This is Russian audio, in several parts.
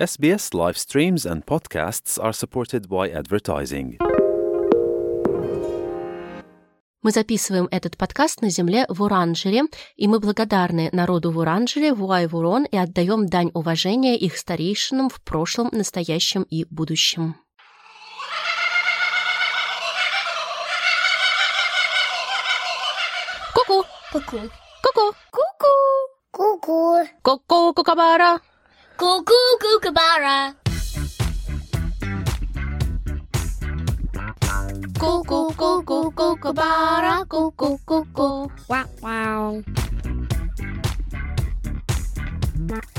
SBS live streams and podcasts are supported by advertising. Мы записываем этот подкаст на земле в Уранжере, и мы благодарны народу в Уранжере, Вуай-Вурон, и отдаем дань уважения их старейшинам в прошлом, настоящем и будущем. Ку-ку! Ку-ку. Ку-ку! Ку-ку. Ку-ку. Ку-ку, кукабара! Ку-ку, кукабара. Ку-ку, ку-ку, кукабара! Ку-ку, ку-ку! Вау.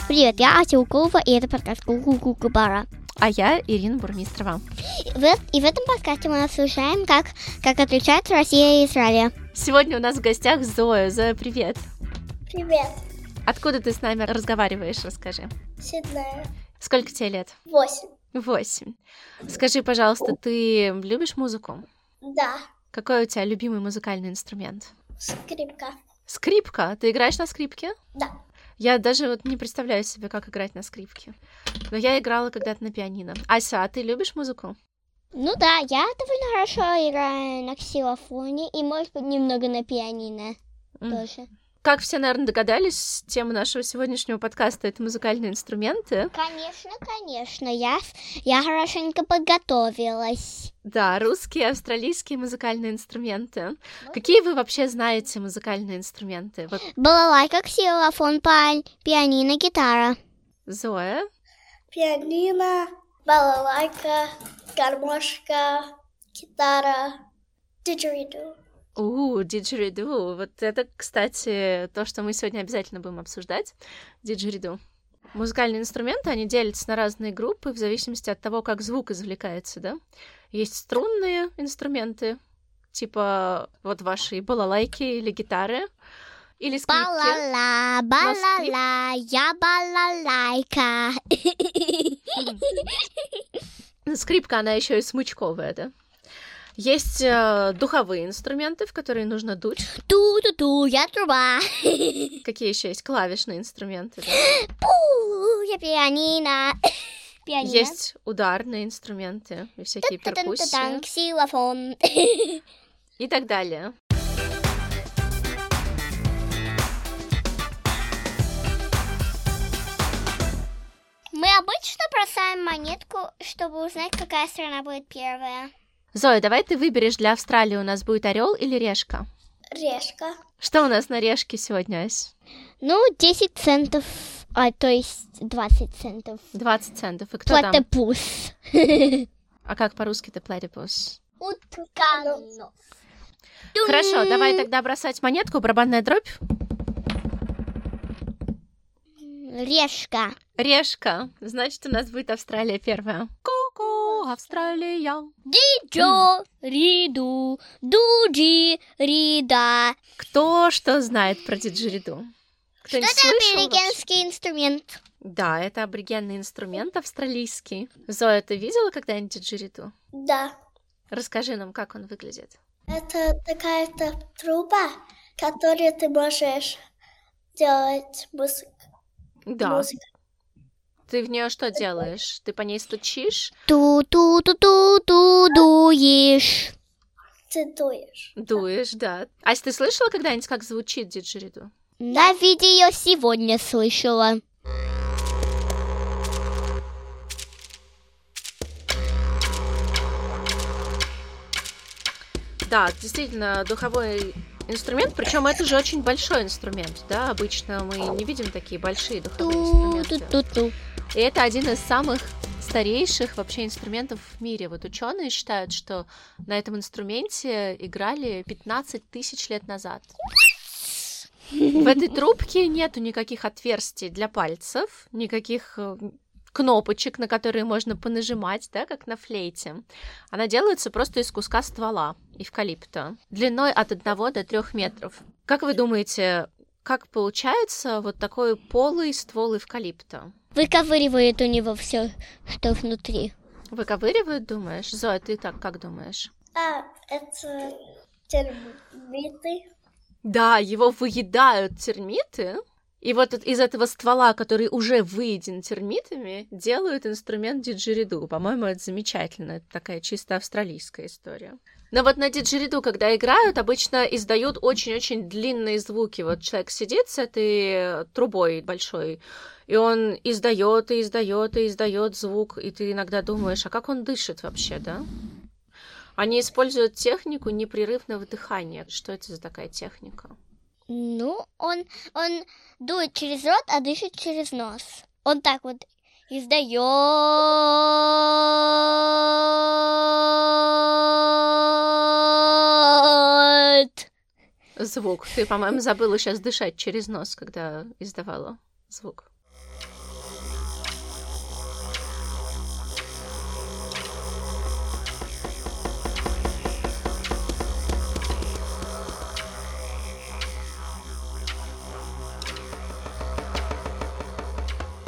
Привет, я Ася Уколова, и это подкаст Ку-ку, кукабара. А я Ирина Бурмистрова. И в, этом подкасте мы обсуждаем, как, как отличается Россия и Израиль. Сегодня у нас в гостях Зоя. Зоя, привет! Привет. Откуда ты с нами разговариваешь, расскажи. Седная. Сколько тебе лет? Восемь. Восемь. Скажи, пожалуйста, ты любишь музыку? Да. Какой у тебя любимый музыкальный инструмент? Скрипка. Скрипка. Ты играешь на скрипке? Да. Я даже вот не представляю себе, как играть на скрипке. Но я играла когда-то на пианино. Ася, а ты любишь музыку? Ну да, я довольно хорошо играю на ксилофоне и, может быть, немного на пианино М. тоже. Как все, наверное, догадались, тема нашего сегодняшнего подкаста — это музыкальные инструменты. Конечно, конечно, я, я хорошенько подготовилась. Да, русские, австралийские музыкальные инструменты. Какие вы вообще знаете музыкальные инструменты? Вот Балалайка, ксилофон, паль, пианино, гитара. Зоя. пианино, балалайка, гармошка, гитара, диджериду. У, диджериду. Вот это, кстати, то, что мы сегодня обязательно будем обсуждать. Диджериду. Музыкальные инструменты, они делятся на разные группы в зависимости от того, как звук извлекается, да? Есть струнные инструменты, типа вот ваши балалайки или гитары, или скрипки. Балала, балала, я балалайка. Скрипка, она еще и смычковая, да? Есть э, духовые инструменты, в которые нужно дуть. Ту-ту-ту, я труба. Какие еще есть клавишные инструменты? да? Пу, я пианино. Пианино. Есть ударные инструменты и всякие перкуссии ксилофон. и так далее. Мы обычно бросаем монетку, чтобы узнать, какая страна будет первая. Зоя, давай ты выберешь для Австралии, у нас будет орел или решка? Решка. Что у нас на решке сегодня, Ась? Ну, 10 центов, а то есть 20 центов. 20 центов. И кто там? Платопус. А как по-русски-то платипус? Утканов. Хорошо, давай тогда бросать монетку, барабанная дробь. Решка. Решка. Значит, у нас будет Австралия первая. Ку-ку, Австралия. Диджо, риду, дуджи, рида. Кто что знает про диджериду? Что Кто-нибудь это слышал вообще? аборигенский инструмент? Да, это аборигенный инструмент австралийский. Зоя, ты видела когда-нибудь диджериду? Да. Расскажи нам, как он выглядит. Это такая-то труба, которую ты можешь делать музыку. Да. музыку. Ты в нее что делаешь? Ты по ней стучишь, Ту-ту-ту-ту-ту дуешь. Ты дуешь. дуешь, да. Ась, ты слышала когда-нибудь, как звучит диджериду? На видео сегодня слышала. Да, действительно, духовой инструмент, причем это же очень большой инструмент, да, обычно мы не видим такие большие духовые инструменты. И это один из самых старейших вообще инструментов в мире. Вот ученые считают, что на этом инструменте играли 15 тысяч лет назад. В этой трубке нету никаких отверстий для пальцев, никаких э, кнопочек, на которые можно понажимать, да, как на флейте. Она делается просто из куска ствола эвкалипта, длиной от 1 до 3 метров. Как вы думаете, как получается вот такой полый ствол эвкалипта? Выковыривает у него все, что внутри. Выковыривают, думаешь? Зоя, ты так как думаешь? А, это термиты. Да, его выедают термиты, И вот из этого ствола, который уже выеден термитами, делают инструмент диджериду. По-моему, это замечательно. Это такая чисто австралийская история. Но вот на диджериду, когда играют, обычно издают очень-очень длинные звуки. Вот человек сидит с этой трубой большой, и он издает и издает и издает звук, и ты иногда думаешь, а как он дышит вообще, да? Они используют технику непрерывного дыхания. Что это за такая техника? Ну, он, он дует через рот, а дышит через нос. Он так вот издает. Звук. Ты, по-моему, забыла сейчас дышать через нос, когда издавала звук.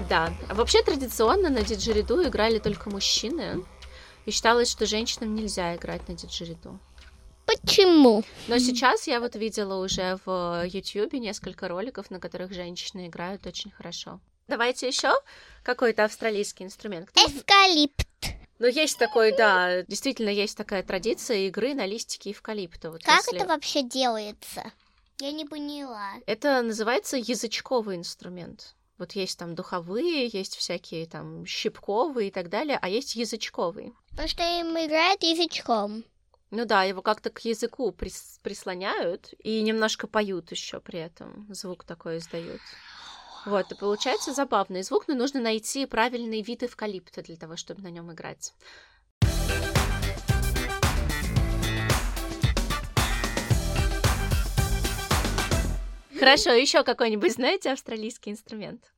Да. Вообще традиционно на диджериду играли только мужчины. И считалось, что женщинам нельзя играть на диджериду. Почему? Но сейчас я вот видела уже в Ютьюбе несколько роликов, на которых женщины играют очень хорошо. Давайте еще какой-то австралийский инструмент. Кто... Эвкалипт. Ну, есть такой, да, действительно есть такая традиция игры на листике эвкалипта. Вот как если... это вообще делается? Я не поняла. Это называется язычковый инструмент. Вот есть там духовые, есть всякие там щипковые и так далее, а есть язычковый. Потому что им играет язычком. Ну да, его как-то к языку прис- прислоняют и немножко поют еще при этом. Звук такой издают. Вот, и получается забавный звук, но нужно найти правильный вид эвкалипта для того, чтобы на нем играть. Хорошо, еще какой-нибудь знаете австралийский инструмент?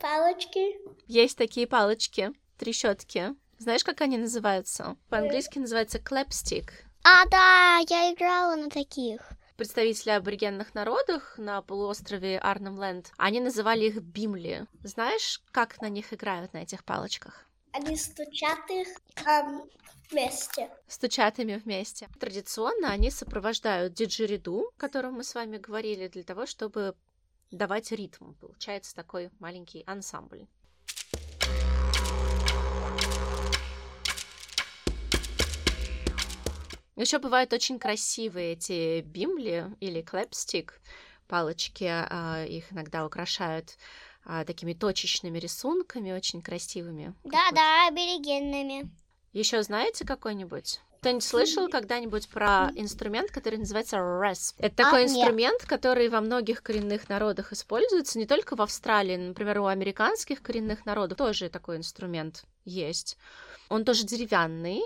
Палочки. Есть такие палочки, трещотки. Знаешь, как они называются? По-английски называется clapstick. А, да, я играла на таких. Представители аборигенных народов на полуострове Арнемленд, они называли их бимли. Знаешь, как на них играют, на этих палочках? Они стучат их эм, вместе. Стучат ими вместе. Традиционно они сопровождают диджериду, о котором мы с вами говорили, для того, чтобы давать ритм. Получается такой маленький ансамбль. Еще бывают очень красивые эти бимли или клэпстик, палочки, а, их иногда украшают а, такими точечными рисунками, очень красивыми. Да-да, аборигенными. Еще знаете какой-нибудь? Кто-нибудь слышал когда-нибудь про инструмент, который называется RESP? Это такой А, нет. инструмент, который во многих коренных народах используется, не только в Австралии, например, у американских коренных народов тоже такой инструмент есть. Он тоже деревянный.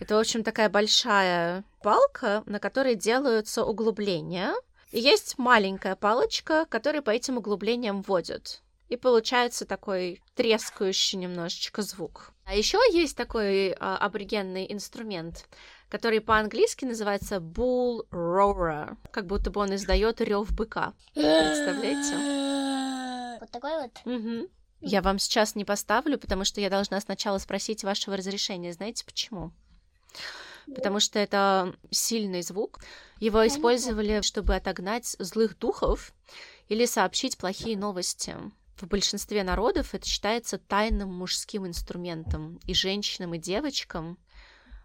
Это, в общем, такая большая палка, на которой делаются углубления. Есть маленькая палочка, которая по этим углублениям вводят. И получается такой трескающий немножечко звук. А еще есть такой а, аборигенный инструмент, который по-английски называется bull roarer, как будто бы он издает рев быка. Представляете? Вот такой вот. Мгм. Я вам сейчас не поставлю, потому что я должна сначала спросить вашего разрешения. Знаете почему? Потому что это сильный звук. Его использовали, чтобы отогнать злых духов или сообщить плохие новости. В большинстве народов это считается тайным мужским инструментом. И женщинам, и девочкам,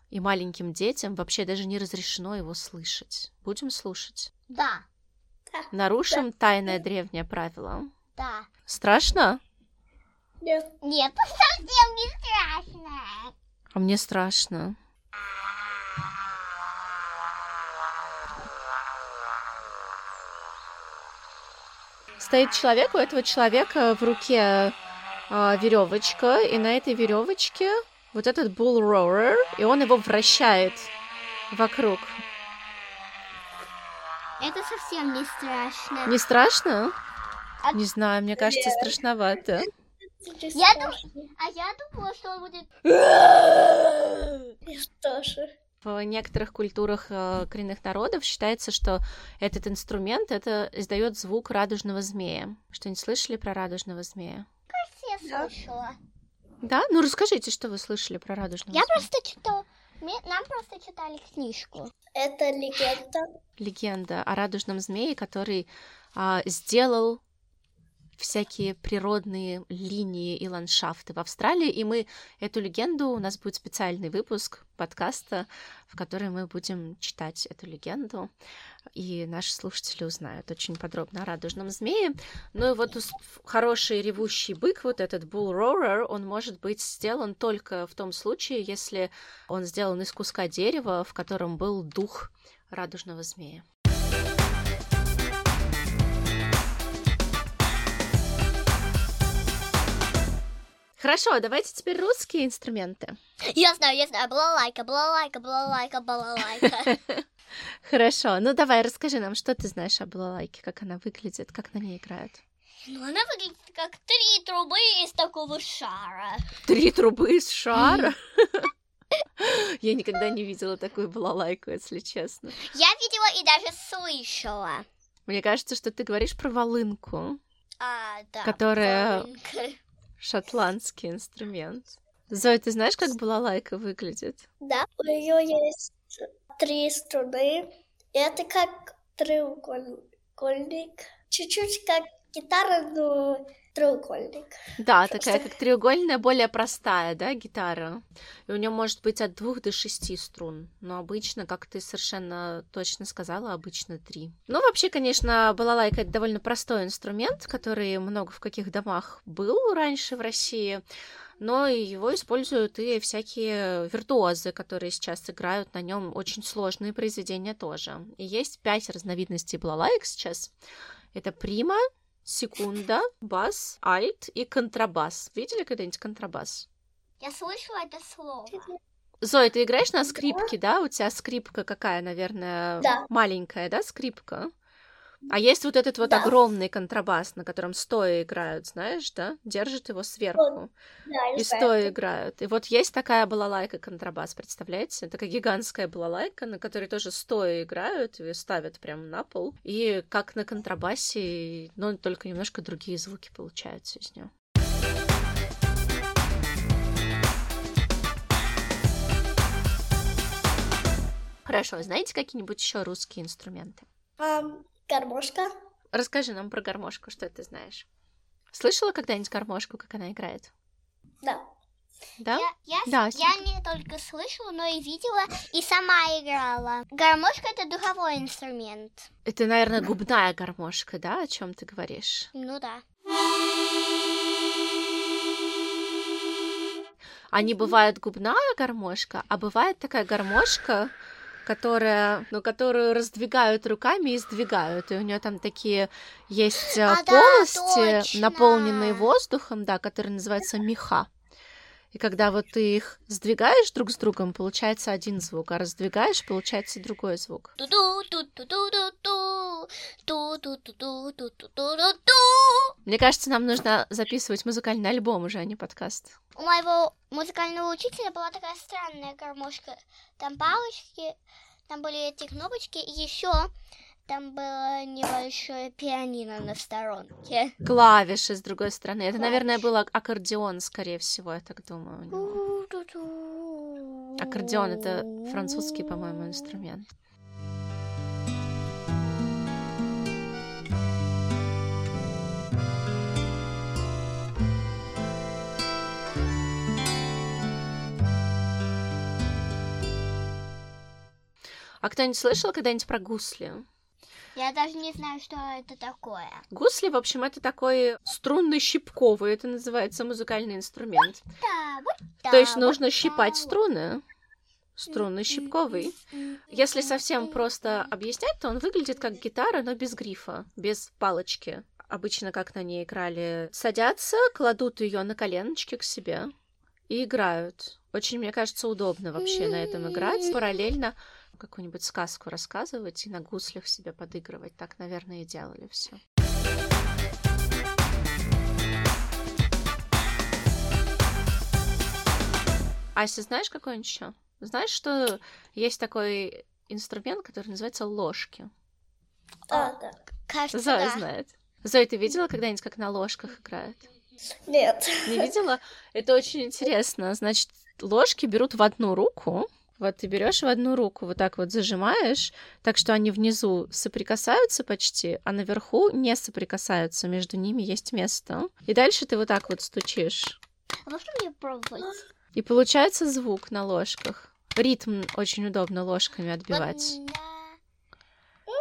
и маленьким детям вообще даже не разрешено его слышать. Будем слушать. Да, Нарушим тайное древнее правило. да. Страшно? Нет. Нет, совсем не страшно. А мне страшно. Стоит человек, у этого человека в руке веревочка, и на этой веревочке вот этот bull roarer, и он его вращает вокруг. Это совсем не страшно. Не страшно? А- Не знаю, мне кажется, страшновато. Я думаю, а я думала, что он будет... Я тоже. В некоторых культурах э, коренных народов считается, что этот инструмент это издает звук радужного змея. Что-нибудь слышали про радужного змея? Я Да. слышала. Да? Ну расскажите, что вы слышали про радужного Я змея. просто читала... Нам просто читали книжку. Это легенда. Легенда о радужном змее, который а, сделал всякие природные линии и ландшафты в Австралии, и мы эту легенду, у нас будет специальный выпуск подкаста, в который мы будем читать эту легенду, и наши слушатели узнают очень подробно о радужном змее. Ну и вот хороший ревущий бык, вот этот bull roarer, он может быть сделан только в том случае, если он сделан из куска дерева, в котором был дух радужного змея. Хорошо, давайте теперь русские инструменты. Я знаю, я знаю. Балалайка, балалайка, балалайка, балалайка. Хорошо, ну давай, расскажи нам, что ты знаешь о балалайке, как она выглядит, как на ней играют. Ну, она выглядит как три трубы из такого шара. Три трубы из шара? Я никогда не видела такую балалайку, если честно. Я видела и даже слышала. Мне кажется, что ты говоришь про волынку. А, да. Которая волынка шотландский инструмент. Зоя, ты знаешь, как балалайка выглядит? Да, у нее есть три струны. Это как треугольник. Чуть-чуть как гитара, но треугольник. Да, такая как треугольная, более простая, да, гитара. И у нее может быть от двух до шести струн. Но обычно, как ты совершенно точно сказала, обычно три. Ну, вообще, конечно, балалайка это довольно простой инструмент, который много в каких домах был раньше в России но его используют и всякие виртуозы, которые сейчас играют на нем очень сложные произведения тоже. И есть пять разновидностей балалайк сейчас. Это прима, секунда, бас, альт и контрабас. Видели когда-нибудь контрабас? Я слышала это слово. Зоя, ты играешь на скрипке, да? У тебя скрипка какая, наверное, Да. маленькая, да, скрипка? А есть вот этот вот Да. огромный контрабас, на котором стоя играют, знаешь, да? Держат его сверху Да, и стоя играют. И вот есть такая балалайка контрабас, представляете? Такая гигантская балалайка, на которой тоже стоя играют, и ставят прямо на пол. И как на контрабасе, но только немножко другие звуки получаются из нее. Хорошо, знаете какие-нибудь еще русские инструменты? Ам, гармошка. Расскажи нам про гармошку, что ты знаешь. Слышала когда-нибудь гармошку, как она играет? Да. Да? Я, я, с- Да, я не только слышала, но и видела, и сама играла. Гармошка это духовой инструмент. Это, наверное, губная гармошка, да, о чем ты говоришь? Ну да. Они бывают губная гармошка, а бывает такая гармошка, которая, ну, которую раздвигают руками и сдвигают. И у нее там такие есть э, А, да, полости, точно. наполненные воздухом, да, которые называются меха. И когда вот ты их сдвигаешь друг с другом, получается один звук, а раздвигаешь, получается другой звук. Мне кажется, нам нужно записывать музыкальный альбом уже, а не подкаст. У моего музыкального учителя была такая странная гармошка. Там палочки, там были эти кнопочки, и еще там было небольшое пианино на сторонке. Клавиши с другой стороны. Это, наверное, Клавиши. был аккордеон, скорее всего, я так думаю. Аккордеон это французский, по-моему, инструмент. А кто-нибудь слышал когда-нибудь про гусли? Я даже не знаю, что это такое. Гусли, в общем, это такой струнный щипковый, это называется музыкальный инструмент. Да, вот То есть да, нужно вот щипать да, струны. Струнный щипковый. вот. Если совсем просто объяснять, то он выглядит как гитара, но без грифа, без палочки. Обычно, как на ней играли, садятся, кладут ее на коленочки к себе и играют. Очень, мне кажется, удобно вообще на этом играть. Параллельно какую-нибудь сказку рассказывать и на гуслях себе подыгрывать. Так, наверное, и делали все. Ася, знаешь какой-нибудь еще? Знаешь, что есть такой инструмент, который называется ложки? Да, да. Кажется, Зоя да. знает. Зоя, ты видела когда-нибудь, как на ложках играют? Нет. Не видела? Это очень интересно. Значит, ложки берут в одну руку, Вот ты берешь в одну руку, вот так вот зажимаешь, так что они внизу соприкасаются почти, а наверху не соприкасаются, между ними есть место. И дальше ты вот так вот стучишь. А можно мне пробовать? И получается звук на ложках. Ритм очень удобно ложками отбивать.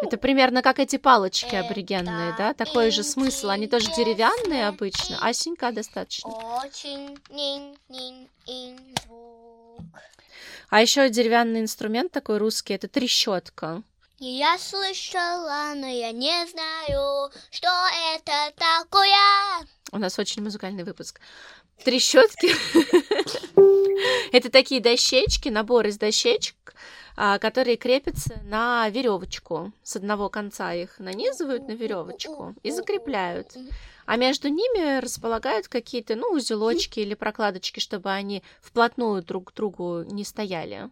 Это примерно как эти палочки аборигенные, да? Такой же смысл. Они тоже деревянные обычно, а синька достаточно. Очень. А еще деревянный инструмент такой русский это трещотка. Я слышала, но я не знаю, что это такое. У нас очень музыкальный выпуск. Трещотки. Это такие дощечки, набор из дощечек, а, которые крепятся на веревочку. С одного конца их нанизывают на веревочку и закрепляют. А между ними располагают какие-то, ну, узелочки или прокладочки, чтобы они вплотную друг к другу не стояли.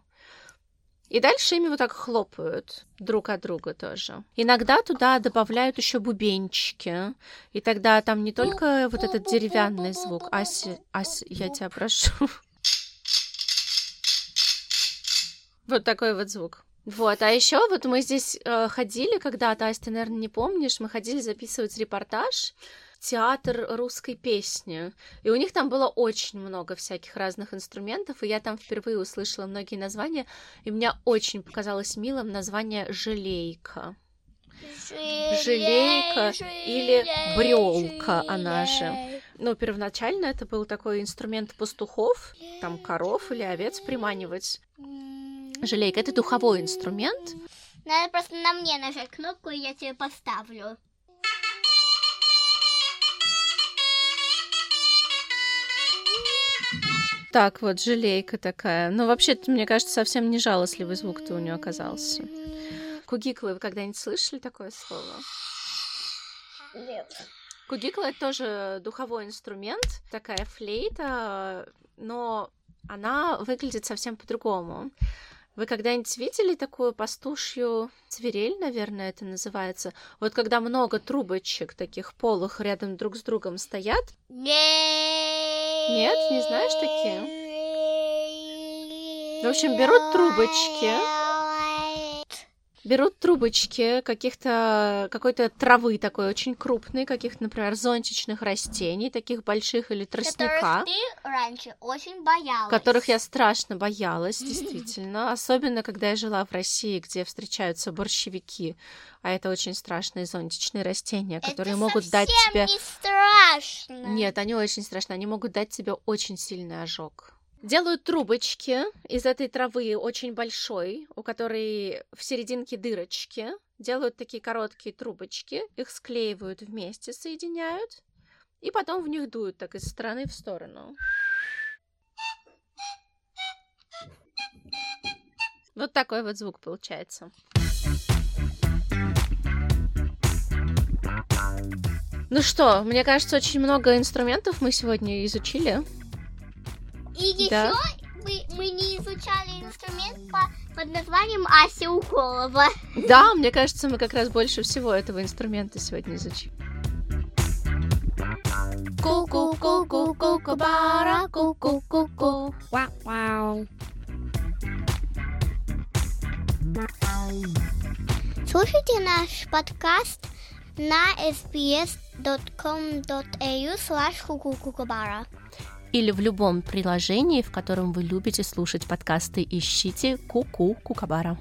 И дальше ими вот так хлопают друг от друга тоже. Иногда туда добавляют еще бубенчики. И тогда там не только вот этот деревянный звук. Ася, Ася, я тебя прошу. Вот такой вот звук. Вот, а еще вот мы здесь э, ходили когда-то, Ася, ты, наверное, не помнишь, мы ходили записывать репортаж в театр русской песни. И у них там было очень много всяких разных инструментов, и я там впервые услышала многие названия, и мне очень показалось милым название «желейка». Желейка или брёлка она же. Ну, первоначально это был такой инструмент пастухов, там коров или овец приманивать. Желейка — это духовой инструмент, Надо просто на мне нажать кнопку, и я тебе поставлю. Так вот, желейка такая. Ну, вообще-то, мне кажется, совсем не жалостливый звук-то у нее оказался. Кугиклы, вы когда-нибудь слышали такое слово? Нет. Кугикла — это тоже духовой инструмент, такая флейта, но она выглядит совсем по-другому. Вы когда-нибудь видели такую пастушью свирель, наверное, это называется? Вот когда много трубочек таких полых рядом друг с другом стоят, Нет, не знаешь такие? В общем, берут трубочки. Берут трубочки каких-то какой-то травы такой очень крупной, каких-то, например, зонтичных растений, таких больших или тростника. Которых ты раньше очень боялась. которых я страшно боялась, действительно. Особенно, когда я жила в России, где встречаются борщевики. А это очень страшные зонтичные растения, которые Это могут дать тебе... не страшно. Нет, они очень страшные. Они могут дать тебе очень сильный ожог. Делают трубочки из этой травы очень большой, у которой в серединке дырочки. Делают такие короткие трубочки, их склеивают вместе, соединяют, и потом в них дуют так из стороны в сторону. Вот такой вот звук получается. Ну что, мне кажется, очень много инструментов мы сегодня изучили. И еще Да. мы, мы не изучали инструмент по- под названием Ася Уколова. Да, мне кажется, мы как раз больше всего этого инструмента сегодня изучили. Ку-ку-ку-ку-ку-бара, ку-ку-ку-ку. Вау. Слушайте наш подкаст на sbs.com.au slash кукукукабара. Или в любом приложении, в котором вы любите слушать подкасты, ищите Ку-ку Кукабара.